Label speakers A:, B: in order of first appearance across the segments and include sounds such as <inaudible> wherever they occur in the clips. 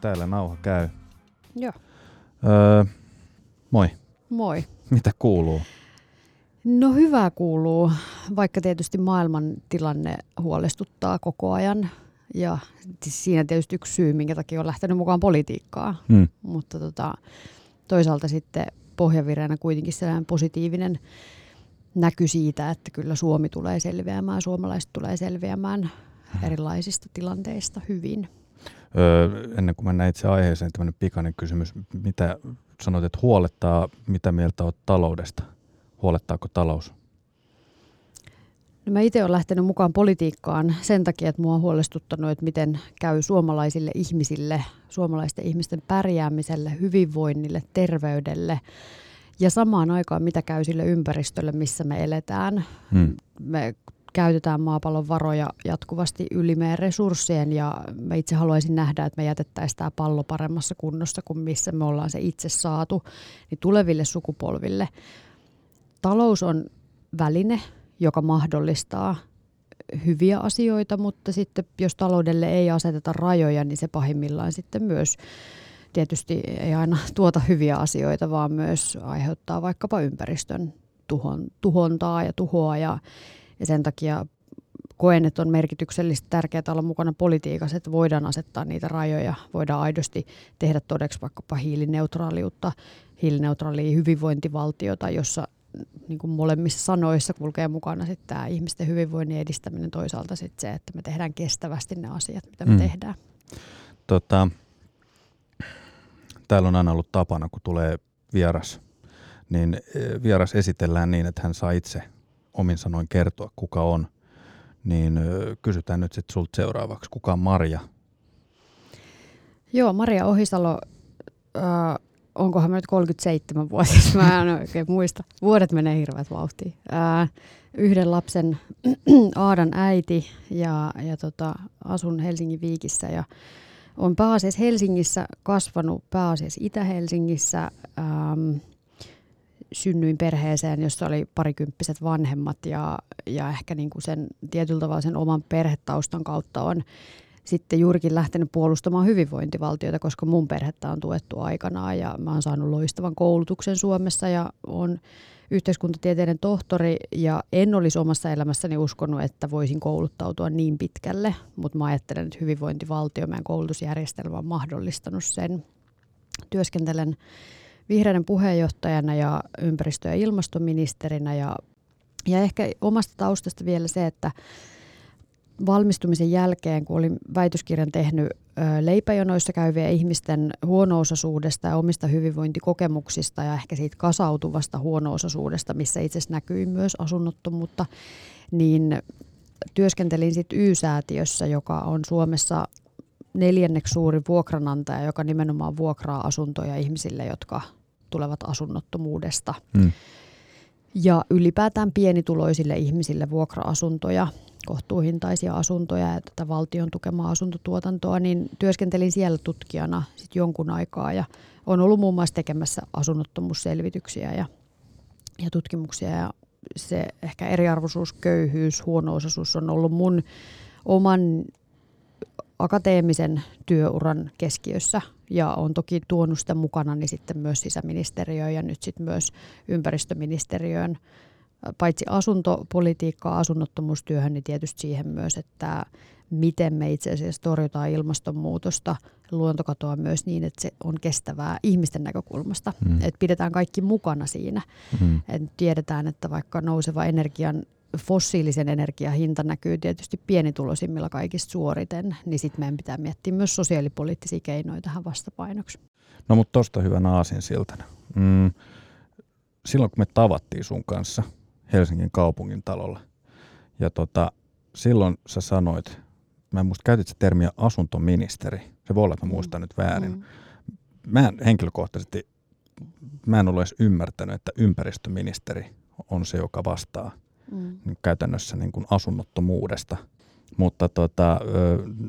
A: Täällä nauha käy.
B: Joo.
A: Öö, moi.
B: Moi.
A: Mitä kuuluu?
B: No hyvä kuuluu, vaikka tietysti maailman tilanne huolestuttaa koko ajan. Ja siinä tietysti yksi syy, minkä takia on lähtenyt mukaan politiikkaa.
A: Hmm.
B: Mutta tota, toisaalta sitten pohjavireenä kuitenkin sellainen positiivinen näky siitä, että kyllä Suomi tulee selviämään, suomalaiset tulee selviämään erilaisista tilanteista hyvin.
A: Öö, ennen kuin mennään itse aiheeseen, tämmöinen pikainen kysymys. Mitä sanoit, että huolettaa, mitä mieltä olet taloudesta? Huolettaako talous?
B: No mä itse olen lähtenyt mukaan politiikkaan sen takia, että mua on huolestuttanut, että miten käy suomalaisille ihmisille, suomalaisten ihmisten pärjäämiselle, hyvinvoinnille, terveydelle ja samaan aikaan mitä käy sille ympäristölle, missä me eletään.
A: Hmm.
B: Me käytetään maapallon varoja jatkuvasti yli meidän resurssien ja mä itse haluaisin nähdä, että me jätettäisiin tämä pallo paremmassa kunnossa kuin missä me ollaan se itse saatu niin tuleville sukupolville. Talous on väline, joka mahdollistaa hyviä asioita, mutta sitten jos taloudelle ei aseteta rajoja, niin se pahimmillaan sitten myös tietysti ei aina tuota hyviä asioita, vaan myös aiheuttaa vaikkapa ympäristön tuhon, tuhontaa ja tuhoa ja, ja sen takia koen, että on merkityksellistä tärkeää olla mukana politiikassa, että voidaan asettaa niitä rajoja, voidaan aidosti tehdä todeksi vaikkapa hiilineutraaliutta, hiilineutraalia hyvinvointivaltiota, jossa niin kuin molemmissa sanoissa kulkee mukana sitten tämä ihmisten hyvinvoinnin edistäminen toisaalta sitten se, että me tehdään kestävästi ne asiat, mitä me mm. tehdään.
A: Tota, täällä on aina ollut tapana, kun tulee vieras, niin e, vieras esitellään niin, että hän saa itse omin sanoin kertoa, kuka on. Niin kysytään nyt sitten sulta seuraavaksi, kuka on Marja?
B: Joo, Maria Ohisalo äh, onkohan mä nyt 37 vuotias, mä en oikein muista. Vuodet menee hirveät vauhtiin. Ää, yhden lapsen <clears throat> Aadan äiti ja, ja tota, asun Helsingin Viikissä ja on pääasiassa Helsingissä kasvanut, pääasiassa Itä-Helsingissä. Ähm, synnyin perheeseen, jossa oli parikymppiset vanhemmat ja, ja ehkä niin kuin sen tietyllä tavalla sen oman perhetaustan kautta on sitten juurikin lähtenyt puolustamaan hyvinvointivaltiota, koska mun perhettä on tuettu aikanaan ja mä oon saanut loistavan koulutuksen Suomessa ja on yhteiskuntatieteiden tohtori ja en olisi omassa elämässäni uskonut, että voisin kouluttautua niin pitkälle, mutta mä ajattelen, että hyvinvointivaltio, meidän koulutusjärjestelmä on mahdollistanut sen. Työskentelen vihreiden puheenjohtajana ja ympäristö- ja ilmastoministerinä. Ja, ja ehkä omasta taustasta vielä se, että valmistumisen jälkeen, kun olin väitöskirjan tehnyt leipäjonoissa käyvien ihmisten huono-osaisuudesta ja omista hyvinvointikokemuksista ja ehkä siitä kasautuvasta huono-osaisuudesta, missä itse asiassa näkyi myös asunnottomuutta, niin työskentelin sitten Y-säätiössä, joka on Suomessa neljänneksi suuri vuokranantaja, joka nimenomaan vuokraa asuntoja ihmisille, jotka tulevat asunnottomuudesta. Mm. Ja ylipäätään pienituloisille ihmisille vuokra-asuntoja – kohtuuhintaisia asuntoja ja tätä valtion tukemaa asuntotuotantoa, niin työskentelin siellä tutkijana sit jonkun aikaa ja olen ollut muun muassa tekemässä asunnottomuusselvityksiä ja, ja tutkimuksia ja se ehkä eriarvoisuus, köyhyys, huono-osaisuus on ollut mun oman akateemisen työuran keskiössä ja on toki tuonut sitä mukana niin sitten myös sisäministeriöön ja nyt sitten myös ympäristöministeriöön paitsi asuntopolitiikkaa, asunnottomuustyöhön, niin tietysti siihen myös, että miten me itse asiassa torjutaan ilmastonmuutosta, luontokatoa myös niin, että se on kestävää ihmisten näkökulmasta. Mm. Että pidetään kaikki mukana siinä. Mm. Et tiedetään, että vaikka nouseva energian fossiilisen energian hinta näkyy tietysti pienituloisimmilla kaikista suoriten, niin sitten meidän pitää miettiä myös sosiaalipoliittisia keinoja tähän vastapainoksi.
A: No mutta tuosta hyvänä aasinsiltana. Mm, silloin kun me tavattiin sun kanssa – Helsingin kaupungin talolla. Ja tota, silloin sä sanoit, mä en muista, käytit termiä asuntoministeri. Se voi olla, että mä muistan mm. nyt väärin. Mm. Mä en henkilökohtaisesti, mä en ole edes ymmärtänyt, että ympäristöministeri on se, joka vastaa mm. käytännössä niin kuin asunnottomuudesta. Mutta tota,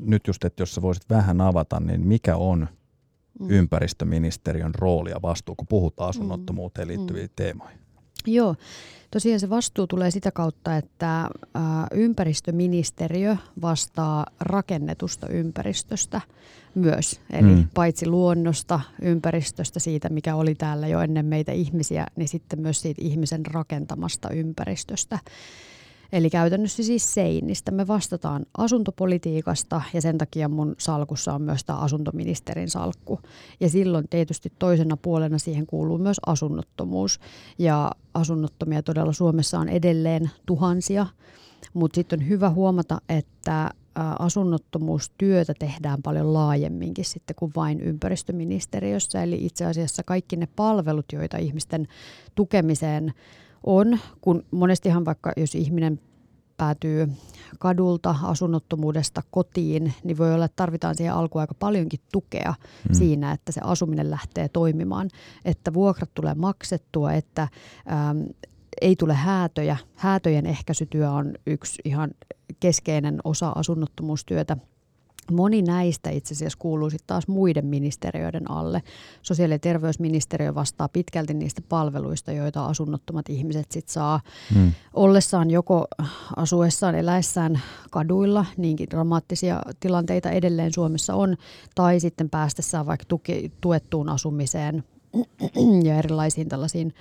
A: nyt just, että jos sä voisit vähän avata, niin mikä on mm. ympäristöministeriön rooli ja vastuu, kun puhutaan asunnottomuuteen mm. liittyviin mm. teemoihin?
B: Joo, tosiaan se vastuu tulee sitä kautta, että ympäristöministeriö vastaa rakennetusta ympäristöstä. Myös. Eli mm. paitsi luonnosta, ympäristöstä, siitä mikä oli täällä jo ennen meitä ihmisiä, niin sitten myös siitä ihmisen rakentamasta ympäristöstä. Eli käytännössä siis seinistä. Me vastataan asuntopolitiikasta ja sen takia mun salkussa on myös tämä asuntoministerin salkku. Ja silloin tietysti toisena puolena siihen kuuluu myös asunnottomuus. Ja asunnottomia todella Suomessa on edelleen tuhansia. Mutta sitten on hyvä huomata, että asunnottomuustyötä tehdään paljon laajemminkin sitten kuin vain ympäristöministeriössä. Eli itse asiassa kaikki ne palvelut, joita ihmisten tukemiseen on, kun monestihan vaikka jos ihminen päätyy kadulta asunnottomuudesta kotiin, niin voi olla, että tarvitaan siihen alkuun aika paljonkin tukea hmm. siinä, että se asuminen lähtee toimimaan, että vuokrat tulee maksettua, että ähm, ei tule häätöjä. Häätöjen ehkäisytyö on yksi ihan keskeinen osa asunnottomuustyötä. Moni näistä itse asiassa kuuluu sitten taas muiden ministeriöiden alle. Sosiaali- ja terveysministeriö vastaa pitkälti niistä palveluista, joita asunnottomat ihmiset sitten saa hmm. ollessaan joko asuessaan, eläessään kaduilla, niinkin dramaattisia tilanteita edelleen Suomessa on, tai sitten päästessään vaikka tuki, tuettuun asumiseen ja erilaisiin tällaisiin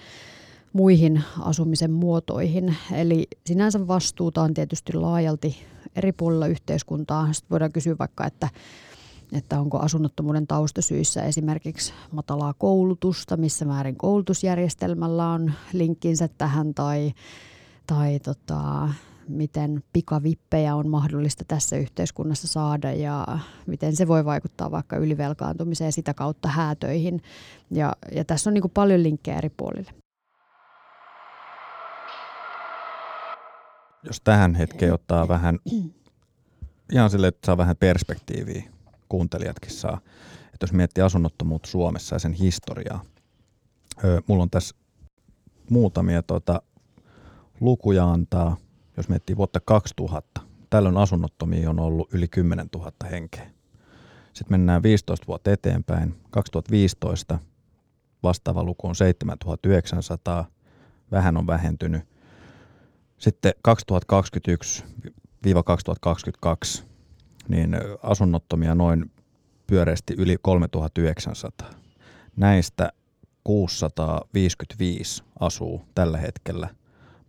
B: muihin asumisen muotoihin. Eli sinänsä vastuuta on tietysti laajalti eri puolilla yhteiskuntaa. Sitten voidaan kysyä vaikka, että, että onko asunnottomuuden taustasyissä esimerkiksi matalaa koulutusta, missä määrin koulutusjärjestelmällä on linkkinsä tähän tai, tai tota, miten pikavippejä on mahdollista tässä yhteiskunnassa saada ja miten se voi vaikuttaa vaikka ylivelkaantumiseen ja sitä kautta häätöihin. Ja, ja tässä on niin paljon linkkejä eri puolille.
A: Jos tähän hetkeen ottaa vähän, ihan sille, että saa vähän perspektiiviä, kuuntelijatkin saa, että jos miettii asunnottomuutta Suomessa ja sen historiaa, öö, mulla on tässä muutamia tota, lukuja antaa, jos miettii vuotta 2000, tällöin asunnottomia on ollut yli 10 000 henkeä. Sitten mennään 15 vuotta eteenpäin. 2015 vastaava luku on 7900, vähän on vähentynyt. Sitten 2021-2022 niin asunnottomia noin pyöreästi yli 3900. Näistä 655 asuu tällä hetkellä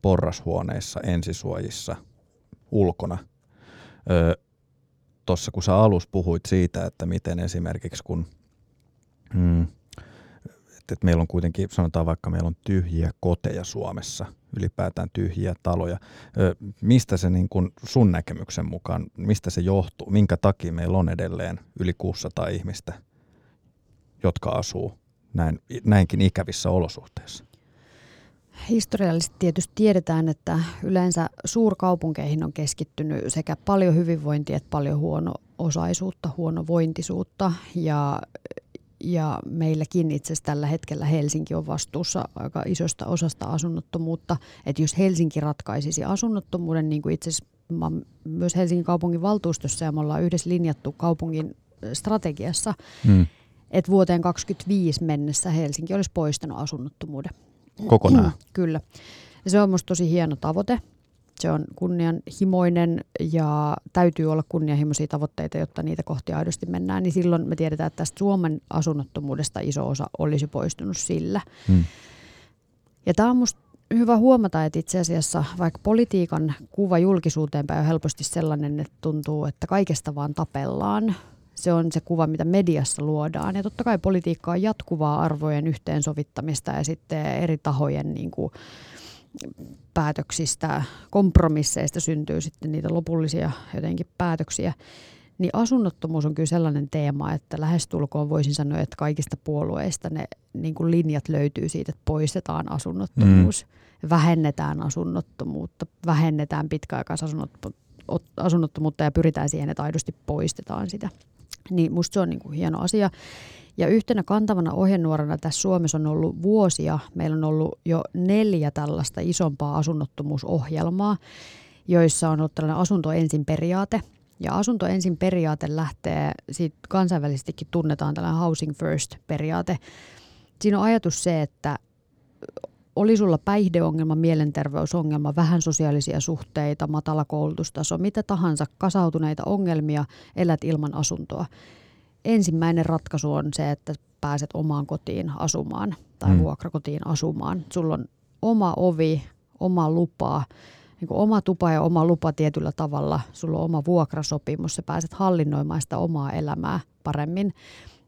A: porrashuoneissa, ensisuojissa, ulkona. Tuossa kun sä alus puhuit siitä, että miten esimerkiksi kun mm, että meillä on kuitenkin, sanotaan vaikka meillä on tyhjiä koteja Suomessa, ylipäätään tyhjiä taloja. Mistä se niin kuin sun näkemyksen mukaan, mistä se johtuu, minkä takia meillä on edelleen yli 600 ihmistä, jotka asuu näin, näinkin ikävissä olosuhteissa?
B: Historiallisesti tietysti tiedetään, että yleensä suurkaupunkeihin on keskittynyt sekä paljon hyvinvointia että paljon huono-osaisuutta, huonovointisuutta. Ja ja meilläkin itse asiassa tällä hetkellä Helsinki on vastuussa aika isosta osasta asunnottomuutta. Että jos Helsinki ratkaisisi asunnottomuuden, niin kuin itse asiassa myös Helsingin kaupungin valtuustossa ja me ollaan yhdessä linjattu kaupungin strategiassa, hmm. että vuoteen 2025 mennessä Helsinki olisi poistanut asunnottomuuden.
A: Kokonaan?
B: Kyllä. Ja se on minusta tosi hieno tavoite se on kunnianhimoinen ja täytyy olla kunnianhimoisia tavoitteita, jotta niitä kohti aidosti mennään, niin silloin me tiedetään, että tästä Suomen asunnottomuudesta iso osa olisi poistunut sillä. Hmm. Ja tämä on minusta hyvä huomata, että itse asiassa vaikka politiikan kuva julkisuuteen päin on helposti sellainen, että tuntuu, että kaikesta vaan tapellaan. Se on se kuva, mitä mediassa luodaan. Ja totta kai politiikka on jatkuvaa arvojen yhteensovittamista ja sitten eri tahojen niin kuin, päätöksistä, kompromisseista syntyy sitten niitä lopullisia jotenkin päätöksiä. Niin asunnottomuus on kyllä sellainen teema, että lähestulkoon voisin sanoa, että kaikista puolueista ne niin kuin linjat löytyy siitä, että poistetaan asunnottomuus, mm. vähennetään asunnottomuutta, vähennetään pitkäaikaisasunnottomuutta ja pyritään siihen, että aidosti poistetaan sitä. Niin musta se on niin kuin hieno asia. Ja yhtenä kantavana ohjenuorana tässä Suomessa on ollut vuosia, meillä on ollut jo neljä tällaista isompaa asunnottomuusohjelmaa, joissa on ollut tällainen asunto ensin periaate. Ja asunto ensin periaate lähtee, siitä kansainvälisestikin tunnetaan tällainen housing first periaate. Siinä on ajatus se, että oli sulla päihdeongelma, mielenterveysongelma, vähän sosiaalisia suhteita, matala koulutustaso, mitä tahansa, kasautuneita ongelmia, elät ilman asuntoa – ensimmäinen ratkaisu on se, että pääset omaan kotiin asumaan tai mm. vuokrakotiin asumaan. Sulla on oma ovi, oma lupa, niin kuin oma tupa ja oma lupa tietyllä tavalla. Sulla on oma vuokrasopimus, sä pääset hallinnoimaan sitä omaa elämää paremmin.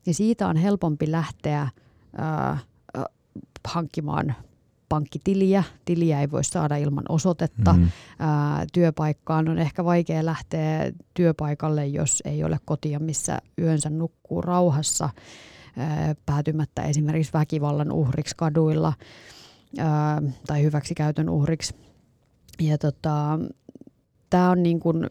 B: Ja siitä on helpompi lähteä ää, hankkimaan pankkitiliä. Tiliä ei voi saada ilman osoitetta. Mm-hmm. Ää, työpaikkaan on ehkä vaikea lähteä työpaikalle, jos ei ole kotia, missä yönsä nukkuu rauhassa, ää, päätymättä esimerkiksi väkivallan uhriksi kaduilla ää, tai hyväksikäytön uhriksi. Ja tota, tämä on niin kuin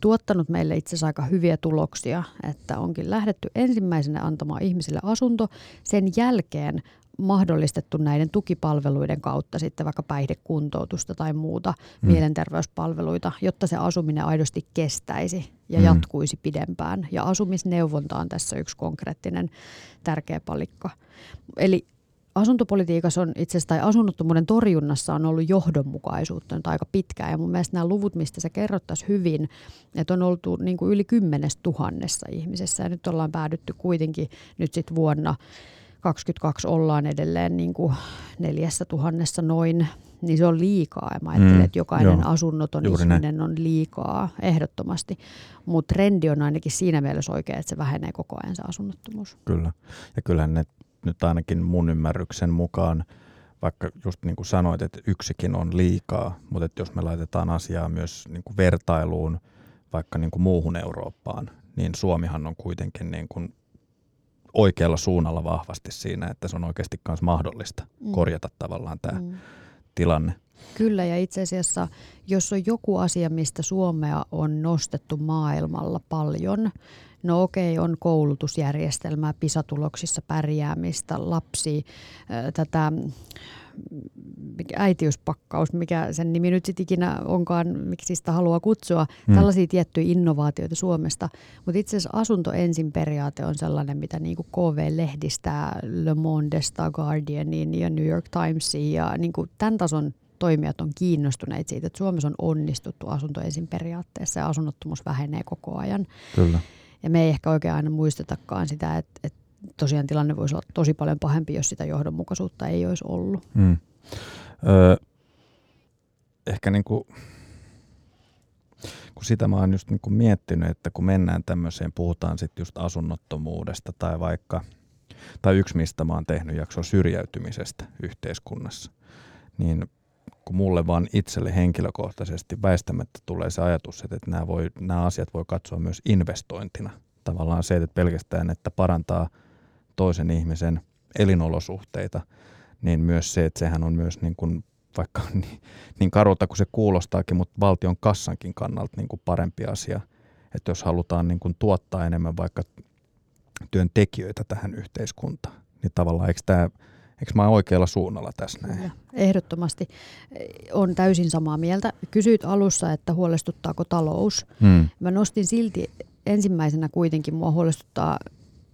B: tuottanut meille itse asiassa aika hyviä tuloksia, että onkin lähdetty ensimmäisenä antamaan ihmisille asunto, sen jälkeen mahdollistettu näiden tukipalveluiden kautta sitten vaikka päihdekuntoutusta tai muuta hmm. mielenterveyspalveluita, jotta se asuminen aidosti kestäisi ja hmm. jatkuisi pidempään. Ja asumisneuvonta on tässä yksi konkreettinen tärkeä palikka. Eli asuntopolitiikassa on itse asiassa, tai asunnottomuuden torjunnassa on ollut johdonmukaisuutta nyt aika pitkään. Ja mun mielestä nämä luvut, mistä se kerrottaisi hyvin, että on oltu niin kuin yli kymmenes tuhannessa ihmisessä. Ja nyt ollaan päädytty kuitenkin nyt sitten vuonna 2022 ollaan edelleen niin kuin neljässä tuhannessa noin, niin se on liikaa. Ja mä ajattelen, mm, että jokainen joo, asunnoton ihminen näin. on liikaa, ehdottomasti. Mutta trendi on ainakin siinä mielessä oikein, että se vähenee koko ajan se asunnottomuus.
A: Kyllä. Ja kyllähän ne nyt ainakin mun ymmärryksen mukaan, vaikka just niin kuin sanoit, että yksikin on liikaa, mutta että jos me laitetaan asiaa myös niin kuin vertailuun vaikka niin kuin muuhun Eurooppaan, niin Suomihan on kuitenkin niin kuin oikealla suunnalla vahvasti siinä, että se on oikeasti myös mahdollista mm. korjata tavallaan tämä mm. tilanne.
B: Kyllä, ja itse asiassa, jos on joku asia, mistä Suomea on nostettu maailmalla paljon, no okei, on koulutusjärjestelmää, pisatuloksissa pärjäämistä, lapsi, tätä äitiyspakkaus, mikä sen nimi nyt sitten ikinä onkaan, miksi sitä haluaa kutsua, hmm. tällaisia tiettyjä innovaatioita Suomesta. Mutta itse asiassa asunto ensin periaate on sellainen, mitä niin kuin KV-lehdistä, Le Mondesta, Guardianin ja New York Timesiin ja niin kuin tämän tason toimijat on kiinnostuneet siitä, että Suomessa on onnistuttu asunto ensin periaatteessa ja asunnottomuus vähenee koko ajan.
A: Kyllä.
B: Ja me ei ehkä oikein aina muistetakaan sitä, että, että tosiaan tilanne voisi olla tosi paljon pahempi, jos sitä johdonmukaisuutta ei olisi ollut. Mm.
A: Öö, ehkä niin kuin, kun sitä mä oon just niin kuin miettinyt, että kun mennään tämmöiseen, puhutaan sitten just asunnottomuudesta tai vaikka, tai yksi mistä mä oon tehnyt jakso syrjäytymisestä yhteiskunnassa, niin kun mulle vaan itselle henkilökohtaisesti väistämättä tulee se ajatus, että nämä, voi, nämä asiat voi katsoa myös investointina. Tavallaan se, että pelkästään, että parantaa – toisen ihmisen elinolosuhteita, niin myös se, että sehän on myös niin kuin, vaikka <laughs> niin, niin karulta kuin se kuulostaakin, mutta valtion kassankin kannalta niin kuin parempi asia. Että jos halutaan niin kuin tuottaa enemmän vaikka työntekijöitä tähän yhteiskuntaan, niin tavallaan eikö tämä Eikö mä oikealla suunnalla tässä näin?
B: Ehdottomasti. On täysin samaa mieltä. Kysyit alussa, että huolestuttaako talous. Hmm. Mä nostin silti ensimmäisenä kuitenkin, mua huolestuttaa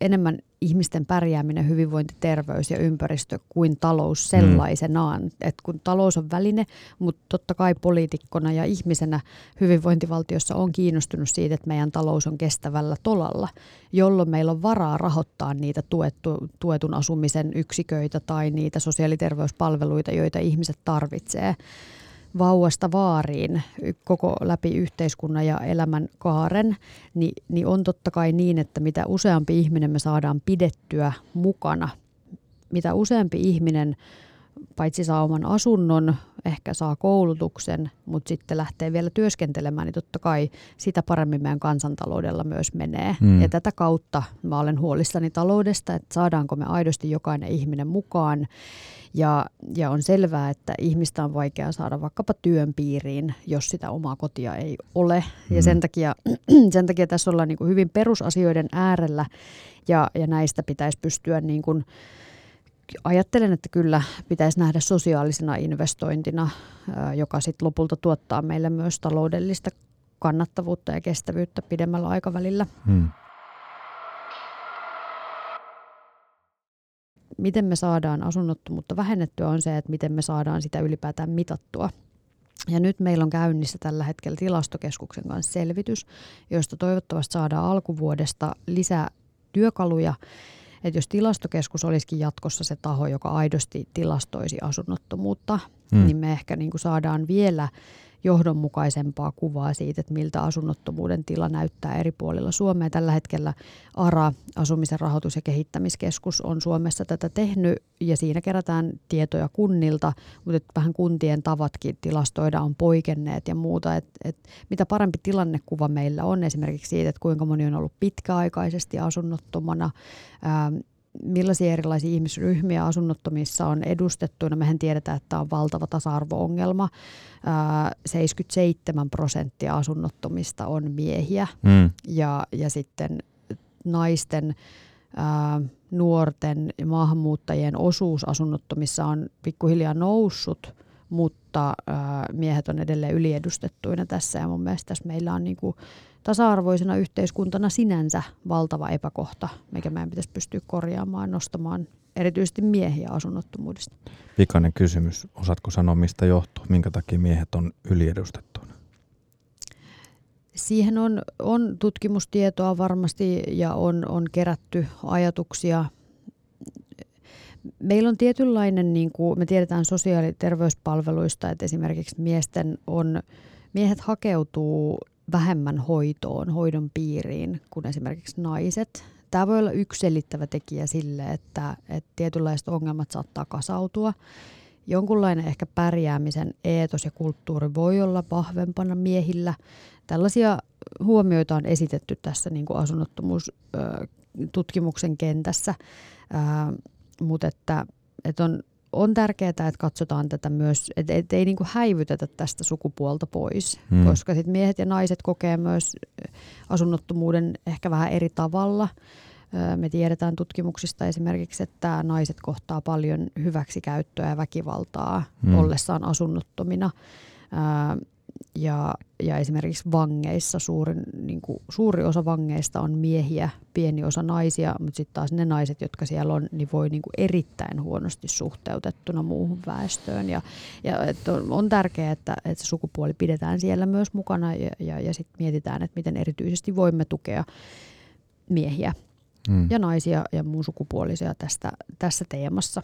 B: enemmän ihmisten pärjääminen, hyvinvointi, terveys ja ympäristö kuin talous sellaisenaan. Mm. Et kun talous on väline, mutta totta kai poliitikkona ja ihmisenä hyvinvointivaltiossa on kiinnostunut siitä, että meidän talous on kestävällä tolalla, jolloin meillä on varaa rahoittaa niitä tuettu, tuetun asumisen yksiköitä tai niitä sosiaali- ja terveyspalveluita, joita ihmiset tarvitsee vauvasta vaariin koko läpi yhteiskunnan ja elämän kaaren, niin, niin on totta kai niin, että mitä useampi ihminen me saadaan pidettyä mukana, mitä useampi ihminen paitsi saa oman asunnon, ehkä saa koulutuksen, mutta sitten lähtee vielä työskentelemään, niin totta kai sitä paremmin meidän kansantaloudella myös menee. Mm. Ja tätä kautta mä olen huolissani taloudesta, että saadaanko me aidosti jokainen ihminen mukaan ja, ja on selvää, että ihmistä on vaikea saada vaikkapa työn piiriin, jos sitä omaa kotia ei ole. Mm. Ja sen takia, <clears throat> sen takia tässä ollaan niin kuin hyvin perusasioiden äärellä ja, ja näistä pitäisi pystyä niin kuin, ajattelen, että kyllä pitäisi nähdä sosiaalisena investointina, joka sitten lopulta tuottaa meille myös taloudellista kannattavuutta ja kestävyyttä pidemmällä aikavälillä. Hmm. Miten me saadaan asunnottomuutta vähennettyä on se, että miten me saadaan sitä ylipäätään mitattua. Ja nyt meillä on käynnissä tällä hetkellä tilastokeskuksen kanssa selvitys, josta toivottavasti saadaan alkuvuodesta lisää työkaluja. Että jos tilastokeskus olisikin jatkossa se taho, joka aidosti tilastoisi asunnottomuutta, hmm. niin me ehkä niin kuin saadaan vielä johdonmukaisempaa kuvaa siitä, että miltä asunnottomuuden tila näyttää eri puolilla Suomea. Tällä hetkellä ARA, Asumisen rahoitus- ja kehittämiskeskus, on Suomessa tätä tehnyt ja siinä kerätään tietoja kunnilta, mutta vähän kuntien tavatkin tilastoida on poikenneet ja muuta. Et, et mitä parempi tilannekuva meillä on esimerkiksi siitä, että kuinka moni on ollut pitkäaikaisesti asunnottomana, ää, millaisia erilaisia ihmisryhmiä asunnottomissa on edustettuina. Mehän tiedetään, että tämä on valtava tasa-arvo-ongelma. 77 prosenttia asunnottomista on miehiä mm. ja, ja sitten naisten, ää, nuorten ja maahanmuuttajien osuus asunnottomissa on pikkuhiljaa noussut, mutta ää, miehet on edelleen yliedustettuina tässä ja mun mielestä tässä meillä on niinku tasa-arvoisena yhteiskuntana sinänsä valtava epäkohta, mikä meidän pitäisi pystyä korjaamaan, nostamaan erityisesti miehiä asunnottomuudesta.
A: Vikainen kysymys. Osaatko sanoa, mistä johtuu? Minkä takia miehet on yliedustettuina?
B: Siihen on, on tutkimustietoa varmasti ja on, on kerätty ajatuksia. Meillä on tietynlainen, niin kuin me tiedetään sosiaali- ja terveyspalveluista, että esimerkiksi miesten on, miehet hakeutuu vähemmän hoitoon, hoidon piiriin kuin esimerkiksi naiset. Tämä voi olla yksi selittävä tekijä sille, että, että tietynlaiset ongelmat saattaa kasautua. Jonkunlainen ehkä pärjäämisen eetos ja kulttuuri voi olla vahvempana miehillä. Tällaisia huomioita on esitetty tässä niin kuin asunnottomuustutkimuksen kentässä, mutta että, että on on tärkeää, että katsotaan tätä myös, että et ei niinku häivytetä tästä sukupuolta pois, hmm. koska sit miehet ja naiset kokee myös asunnottomuuden ehkä vähän eri tavalla. Me tiedetään tutkimuksista esimerkiksi, että naiset kohtaa paljon hyväksikäyttöä ja väkivaltaa hmm. ollessaan asunnottomina ja, ja esimerkiksi vangeissa suurin, niin kuin, suuri osa vangeista on miehiä, pieni osa naisia, mutta sitten taas ne naiset, jotka siellä on, niin voi niin kuin erittäin huonosti suhteutettuna muuhun väestöön. Ja, ja että on, on tärkeää, että, että se sukupuoli pidetään siellä myös mukana ja, ja, ja sitten mietitään, että miten erityisesti voimme tukea miehiä mm. ja naisia ja muun sukupuolisia tästä, tässä teemassa.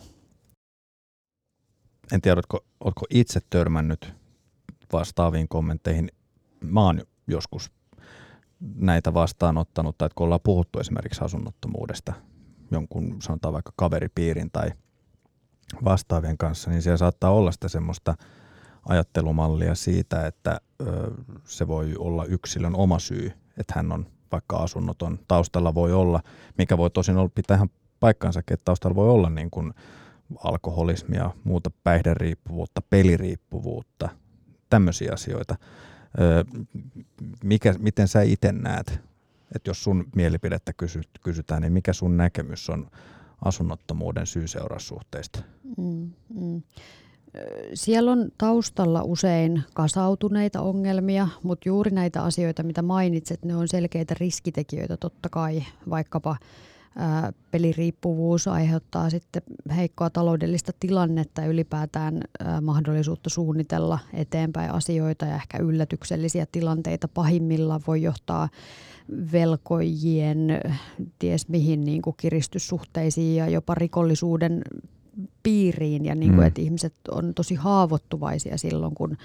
A: En tiedä, oletko, oletko itse törmännyt vastaaviin kommentteihin. Mä oon joskus näitä vastaanottanut, tai kun ollaan puhuttu esimerkiksi asunnottomuudesta jonkun sanotaan vaikka kaveripiirin tai vastaavien kanssa, niin siellä saattaa olla sitä semmoista ajattelumallia siitä, että ö, se voi olla yksilön oma syy, että hän on vaikka asunnoton. Taustalla voi olla, mikä voi tosin olla, pitää ihan paikkansa, että taustalla voi olla niin kuin alkoholismia, muuta päihderiippuvuutta, peliriippuvuutta, tämmöisiä asioita. Mikä, miten sä itse näet, että jos sun mielipidettä kysy, kysytään, niin mikä sun näkemys on asunnottomuuden syy-seuraussuhteista? Mm, mm.
B: Siellä on taustalla usein kasautuneita ongelmia, mutta juuri näitä asioita, mitä mainitset, ne on selkeitä riskitekijöitä totta kai, vaikkapa peliriippuvuus aiheuttaa sitten heikkoa taloudellista tilannetta ja ylipäätään mahdollisuutta suunnitella eteenpäin asioita ja ehkä yllätyksellisiä tilanteita pahimmillaan voi johtaa velkojien ties mihin niin kuin kiristyssuhteisiin ja jopa rikollisuuden piiriin ja niin kuin, mm. että ihmiset on tosi haavoittuvaisia silloin, kun,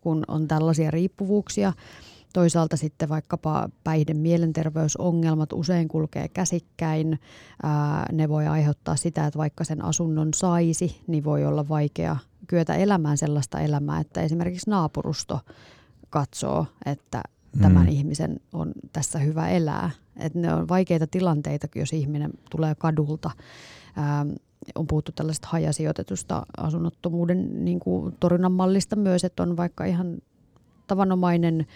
B: kun on tällaisia riippuvuuksia. Toisaalta sitten vaikkapa päihde mielenterveysongelmat usein kulkee käsikkäin. Ää, ne voi aiheuttaa sitä, että vaikka sen asunnon saisi, niin voi olla vaikea kyetä elämään sellaista elämää, että esimerkiksi naapurusto katsoo, että tämän mm. ihmisen on tässä hyvä elää. Et ne on vaikeita tilanteita, jos ihminen tulee kadulta. Ää, on puhuttu tällaista hajasijoitetusta asunnottomuuden niin kuin torjunnan mallista myös, että on vaikka ihan tavanomainen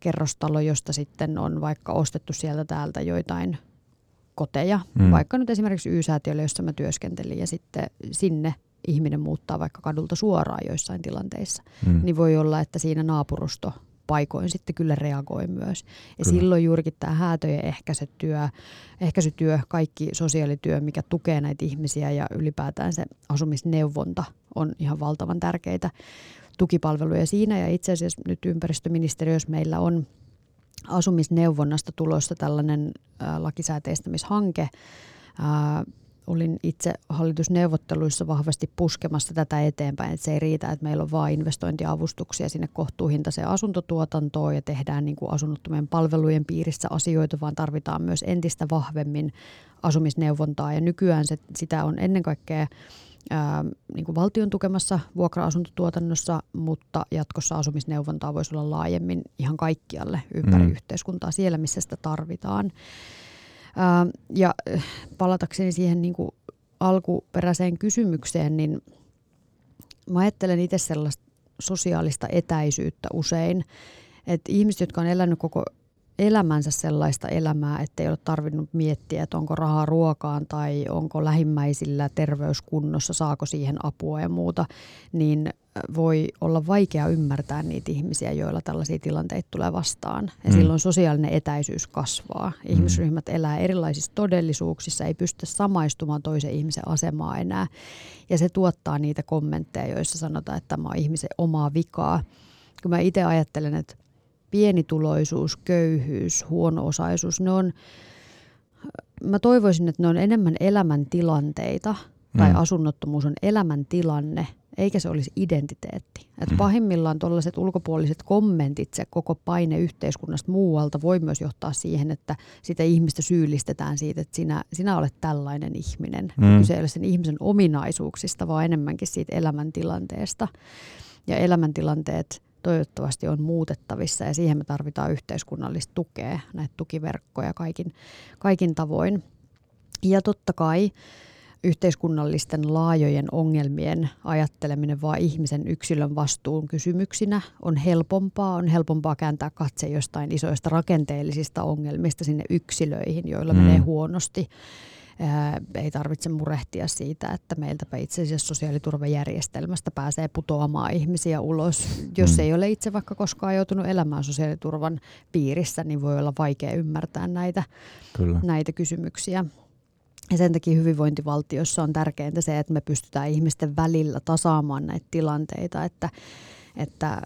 B: kerrostalo, josta sitten on vaikka ostettu sieltä täältä joitain koteja, mm. vaikka nyt esimerkiksi Y-säätiölle, jossa mä työskentelin, ja sitten sinne ihminen muuttaa vaikka kadulta suoraan joissain tilanteissa, mm. niin voi olla, että siinä naapurusto paikoin sitten kyllä reagoi myös. Ja kyllä. silloin juurikin tämä häätöjen ehkäisytyö, ehkäisytyö, kaikki sosiaalityö, mikä tukee näitä ihmisiä ja ylipäätään se asumisneuvonta on ihan valtavan tärkeitä tukipalveluja siinä. Ja itse asiassa nyt ympäristöministeriössä meillä on asumisneuvonnasta tulossa tällainen lakisääteistämishanke. Olin itse hallitusneuvotteluissa vahvasti puskemassa tätä eteenpäin, että se ei riitä, että meillä on vain investointiavustuksia sinne kohtuuhintaiseen asuntotuotantoon ja tehdään niin kuin asunnottomien palvelujen piirissä asioita, vaan tarvitaan myös entistä vahvemmin asumisneuvontaa. Ja nykyään se, sitä on ennen kaikkea ää, niin kuin valtion tukemassa vuokra-asuntotuotannossa, mutta jatkossa asumisneuvontaa voisi olla laajemmin ihan kaikkialle ympäri mm. yhteiskuntaa siellä, missä sitä tarvitaan. Ää, ja palatakseni siihen niin kuin alkuperäiseen kysymykseen, niin mä ajattelen itse sellaista sosiaalista etäisyyttä usein, että ihmiset, jotka on elänyt koko elämänsä sellaista elämää, ettei ole tarvinnut miettiä, että onko rahaa ruokaan tai onko lähimmäisillä terveyskunnossa, saako siihen apua ja muuta, niin voi olla vaikea ymmärtää niitä ihmisiä, joilla tällaisia tilanteita tulee vastaan. Ja mm. silloin sosiaalinen etäisyys kasvaa. Mm. Ihmisryhmät mm. elää erilaisissa todellisuuksissa, ei pysty samaistumaan toisen ihmisen asemaa enää. Ja se tuottaa niitä kommentteja, joissa sanotaan, että tämä on ihmisen omaa vikaa. Kun mä itse ajattelen, että pienituloisuus, köyhyys, huono-osaisuus, ne on, mä toivoisin, että ne on enemmän elämäntilanteita tai mm. asunnottomuus on elämäntilanne, eikä se olisi identiteetti. Et mm. Pahimmillaan tuollaiset ulkopuoliset kommentit, se koko paine yhteiskunnasta muualta voi myös johtaa siihen, että sitä ihmistä syyllistetään siitä, että sinä, sinä olet tällainen ihminen. Mm. Kyse ei ole sen ihmisen ominaisuuksista, vaan enemmänkin siitä elämäntilanteesta. Ja elämäntilanteet toivottavasti on muutettavissa ja siihen me tarvitaan yhteiskunnallista tukea, näitä tukiverkkoja kaikin, kaikin tavoin. Ja totta kai yhteiskunnallisten laajojen ongelmien ajatteleminen vaan ihmisen yksilön vastuun kysymyksinä on helpompaa. On helpompaa kääntää katse jostain isoista rakenteellisista ongelmista sinne yksilöihin, joilla mm. menee huonosti ei tarvitse murehtia siitä, että meiltäpä itse asiassa sosiaaliturvajärjestelmästä pääsee putoamaan ihmisiä ulos. Jos mm. ei ole itse vaikka koskaan joutunut elämään sosiaaliturvan piirissä, niin voi olla vaikea ymmärtää näitä, Kyllä. näitä kysymyksiä. Ja sen takia hyvinvointivaltiossa on tärkeintä se, että me pystytään ihmisten välillä tasaamaan näitä tilanteita, että, että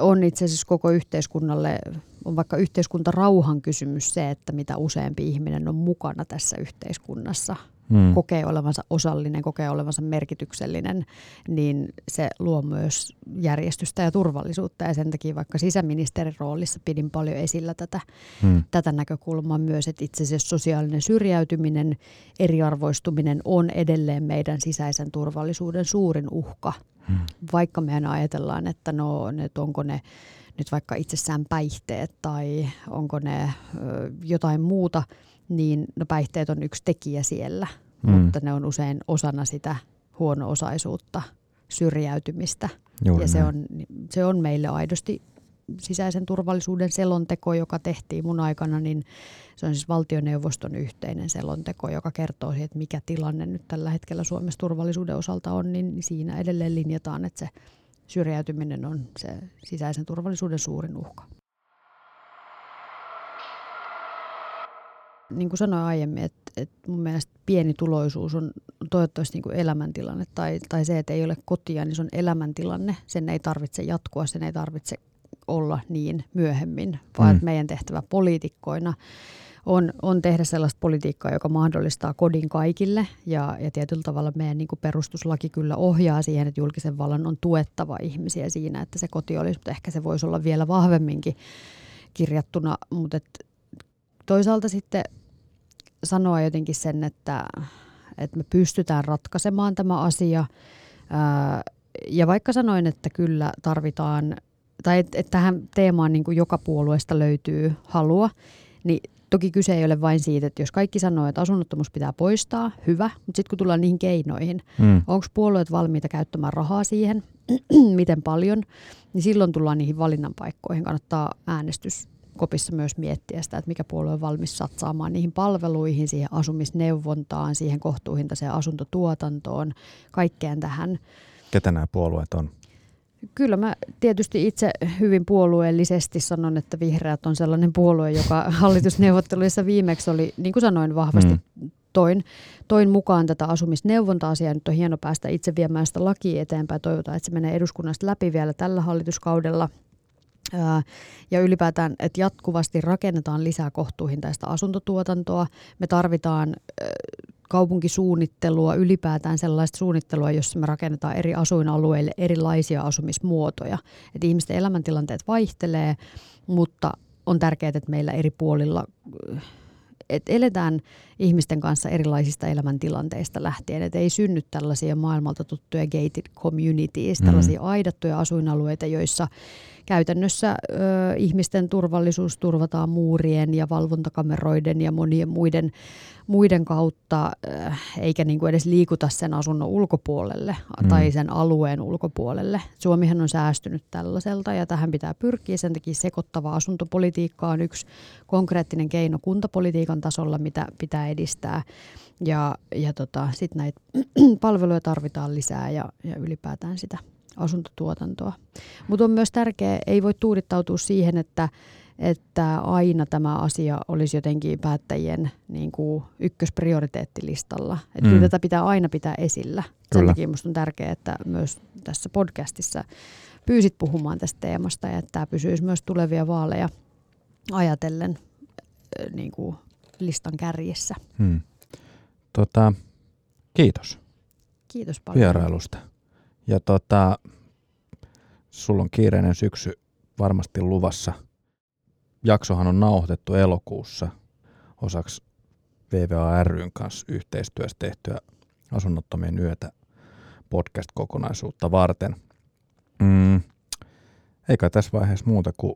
B: on itse asiassa koko yhteiskunnalle, on vaikka yhteiskuntarauhan kysymys se, että mitä useampi ihminen on mukana tässä yhteiskunnassa, hmm. kokee olevansa osallinen, kokee olevansa merkityksellinen, niin se luo myös järjestystä ja turvallisuutta. Ja sen takia vaikka sisäministerin roolissa pidin paljon esillä tätä, hmm. tätä näkökulmaa myös, että itse asiassa sosiaalinen syrjäytyminen, eriarvoistuminen on edelleen meidän sisäisen turvallisuuden suurin uhka – Hmm. Vaikka me aina ajatellaan, että no, että onko ne nyt vaikka itsessään päihteet tai onko ne ö, jotain muuta, niin no päihteet on yksi tekijä siellä, hmm. mutta ne on usein osana sitä huono-osaisuutta, syrjäytymistä. Juuri ja se on, se on meille aidosti sisäisen turvallisuuden selonteko, joka tehtiin mun aikana, niin se on siis valtioneuvoston yhteinen selonteko, joka kertoo siitä, että mikä tilanne nyt tällä hetkellä Suomessa turvallisuuden osalta on, niin siinä edelleen linjataan, että se syrjäytyminen on se sisäisen turvallisuuden suurin uhka. Niin kuin sanoin aiemmin, että, että mun mielestä pieni tuloisuus on toivottavasti niin kuin elämäntilanne tai, tai se, että ei ole kotia, niin se on elämäntilanne. Sen ei tarvitse jatkua, sen ei tarvitse olla niin myöhemmin, vaan mm. meidän tehtävä poliitikkoina on, on tehdä sellaista politiikkaa, joka mahdollistaa kodin kaikille ja, ja tietyllä tavalla meidän niin kuin perustuslaki kyllä ohjaa siihen, että julkisen vallan on tuettava ihmisiä siinä, että se koti olisi, mutta ehkä se voisi olla vielä vahvemminkin kirjattuna, mutta et toisaalta sitten sanoa jotenkin sen, että, että me pystytään ratkaisemaan tämä asia. Ja vaikka sanoin, että kyllä tarvitaan tai että et tähän teemaan niin kuin joka puolueesta löytyy halua, niin toki kyse ei ole vain siitä, että jos kaikki sanoo, että asunnottomuus pitää poistaa, hyvä, mutta sitten kun tullaan niihin keinoihin, mm. onko puolueet valmiita käyttämään rahaa siihen, <clears throat> miten paljon, niin silloin tullaan niihin valinnan paikkoihin. Kannattaa äänestyskopissa myös miettiä sitä, että mikä puolue on valmis satsaamaan niihin palveluihin, siihen asumisneuvontaan, siihen kohtuuhintaiseen asuntotuotantoon, kaikkeen tähän.
A: Ketä nämä puolueet on?
B: Kyllä mä tietysti itse hyvin puolueellisesti sanon, että vihreät on sellainen puolue, joka <laughs> hallitusneuvotteluissa viimeksi oli, niin kuin sanoin, vahvasti mm. toin, toin mukaan tätä asumisneuvonta-asiaa. Nyt on hieno päästä itse viemään sitä lakia eteenpäin. Toivotaan, että se menee eduskunnasta läpi vielä tällä hallituskaudella. Ja ylipäätään, että jatkuvasti rakennetaan lisää kohtuuhintaista asuntotuotantoa. Me tarvitaan kaupunkisuunnittelua, ylipäätään sellaista suunnittelua, jossa me rakennetaan eri asuinalueille erilaisia asumismuotoja. Että ihmisten elämäntilanteet vaihtelee, mutta on tärkeää, että meillä eri puolilla että eletään ihmisten kanssa erilaisista elämäntilanteista lähtien, että ei synny tällaisia maailmalta tuttuja gated communities, mm. tällaisia aidattuja asuinalueita, joissa käytännössä ö, ihmisten turvallisuus turvataan muurien ja valvontakameroiden ja monien muiden muiden kautta, äh, eikä niin kuin edes liikuta sen asunnon ulkopuolelle mm. tai sen alueen ulkopuolelle. Suomihan on säästynyt tällaiselta ja tähän pitää pyrkiä. Sen takia sekoittava asuntopolitiikka on yksi konkreettinen keino kuntapolitiikan tasolla, mitä pitää edistää. Ja, ja tota, sitten näitä <clears throat> palveluja tarvitaan lisää ja, ja ylipäätään sitä asuntotuotantoa. Mutta on myös tärkeää, ei voi tuudittautua siihen, että että aina tämä asia olisi jotenkin päättäjien niin kuin ykkösprioriteettilistalla. Että mm. tätä pitää aina pitää esillä. Kyllä. Sen takia minusta on tärkeää, että myös tässä podcastissa pyysit puhumaan tästä teemasta ja että tämä pysyisi myös tulevia vaaleja ajatellen niin kuin listan kärjessä. Hmm.
A: Tota, kiitos.
B: Kiitos paljon.
A: Vierailusta. Ja tota, sulla on kiireinen syksy varmasti luvassa – jaksohan on nauhoitettu elokuussa osaksi VVA ryn kanssa yhteistyössä tehtyä asunnottomien yötä podcast-kokonaisuutta varten. Mm, eikä tässä vaiheessa muuta kuin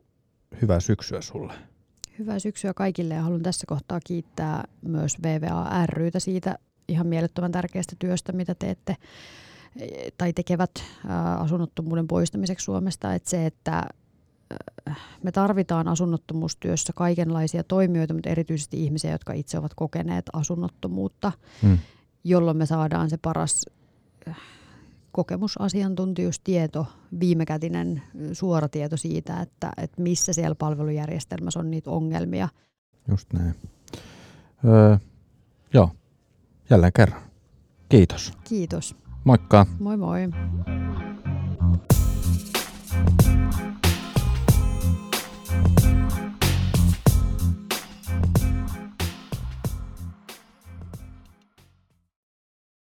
A: hyvää syksyä sulle.
B: Hyvää syksyä kaikille ja haluan tässä kohtaa kiittää myös VVA rytä siitä ihan mielettömän tärkeästä työstä, mitä teette tai tekevät asunnottomuuden poistamiseksi Suomesta. Että se, että me tarvitaan asunnottomuustyössä kaikenlaisia toimijoita, mutta erityisesti ihmisiä, jotka itse ovat kokeneet asunnottomuutta, hmm. jolloin me saadaan se paras äh, kokemusasiantuntijuus, tieto, viimekätinen suora tieto siitä, että, että missä siellä palvelujärjestelmässä on niitä ongelmia.
A: Just näin. Öö, joo, jälleen kerran. Kiitos.
B: Kiitos.
A: Moikka.
B: Moi moi.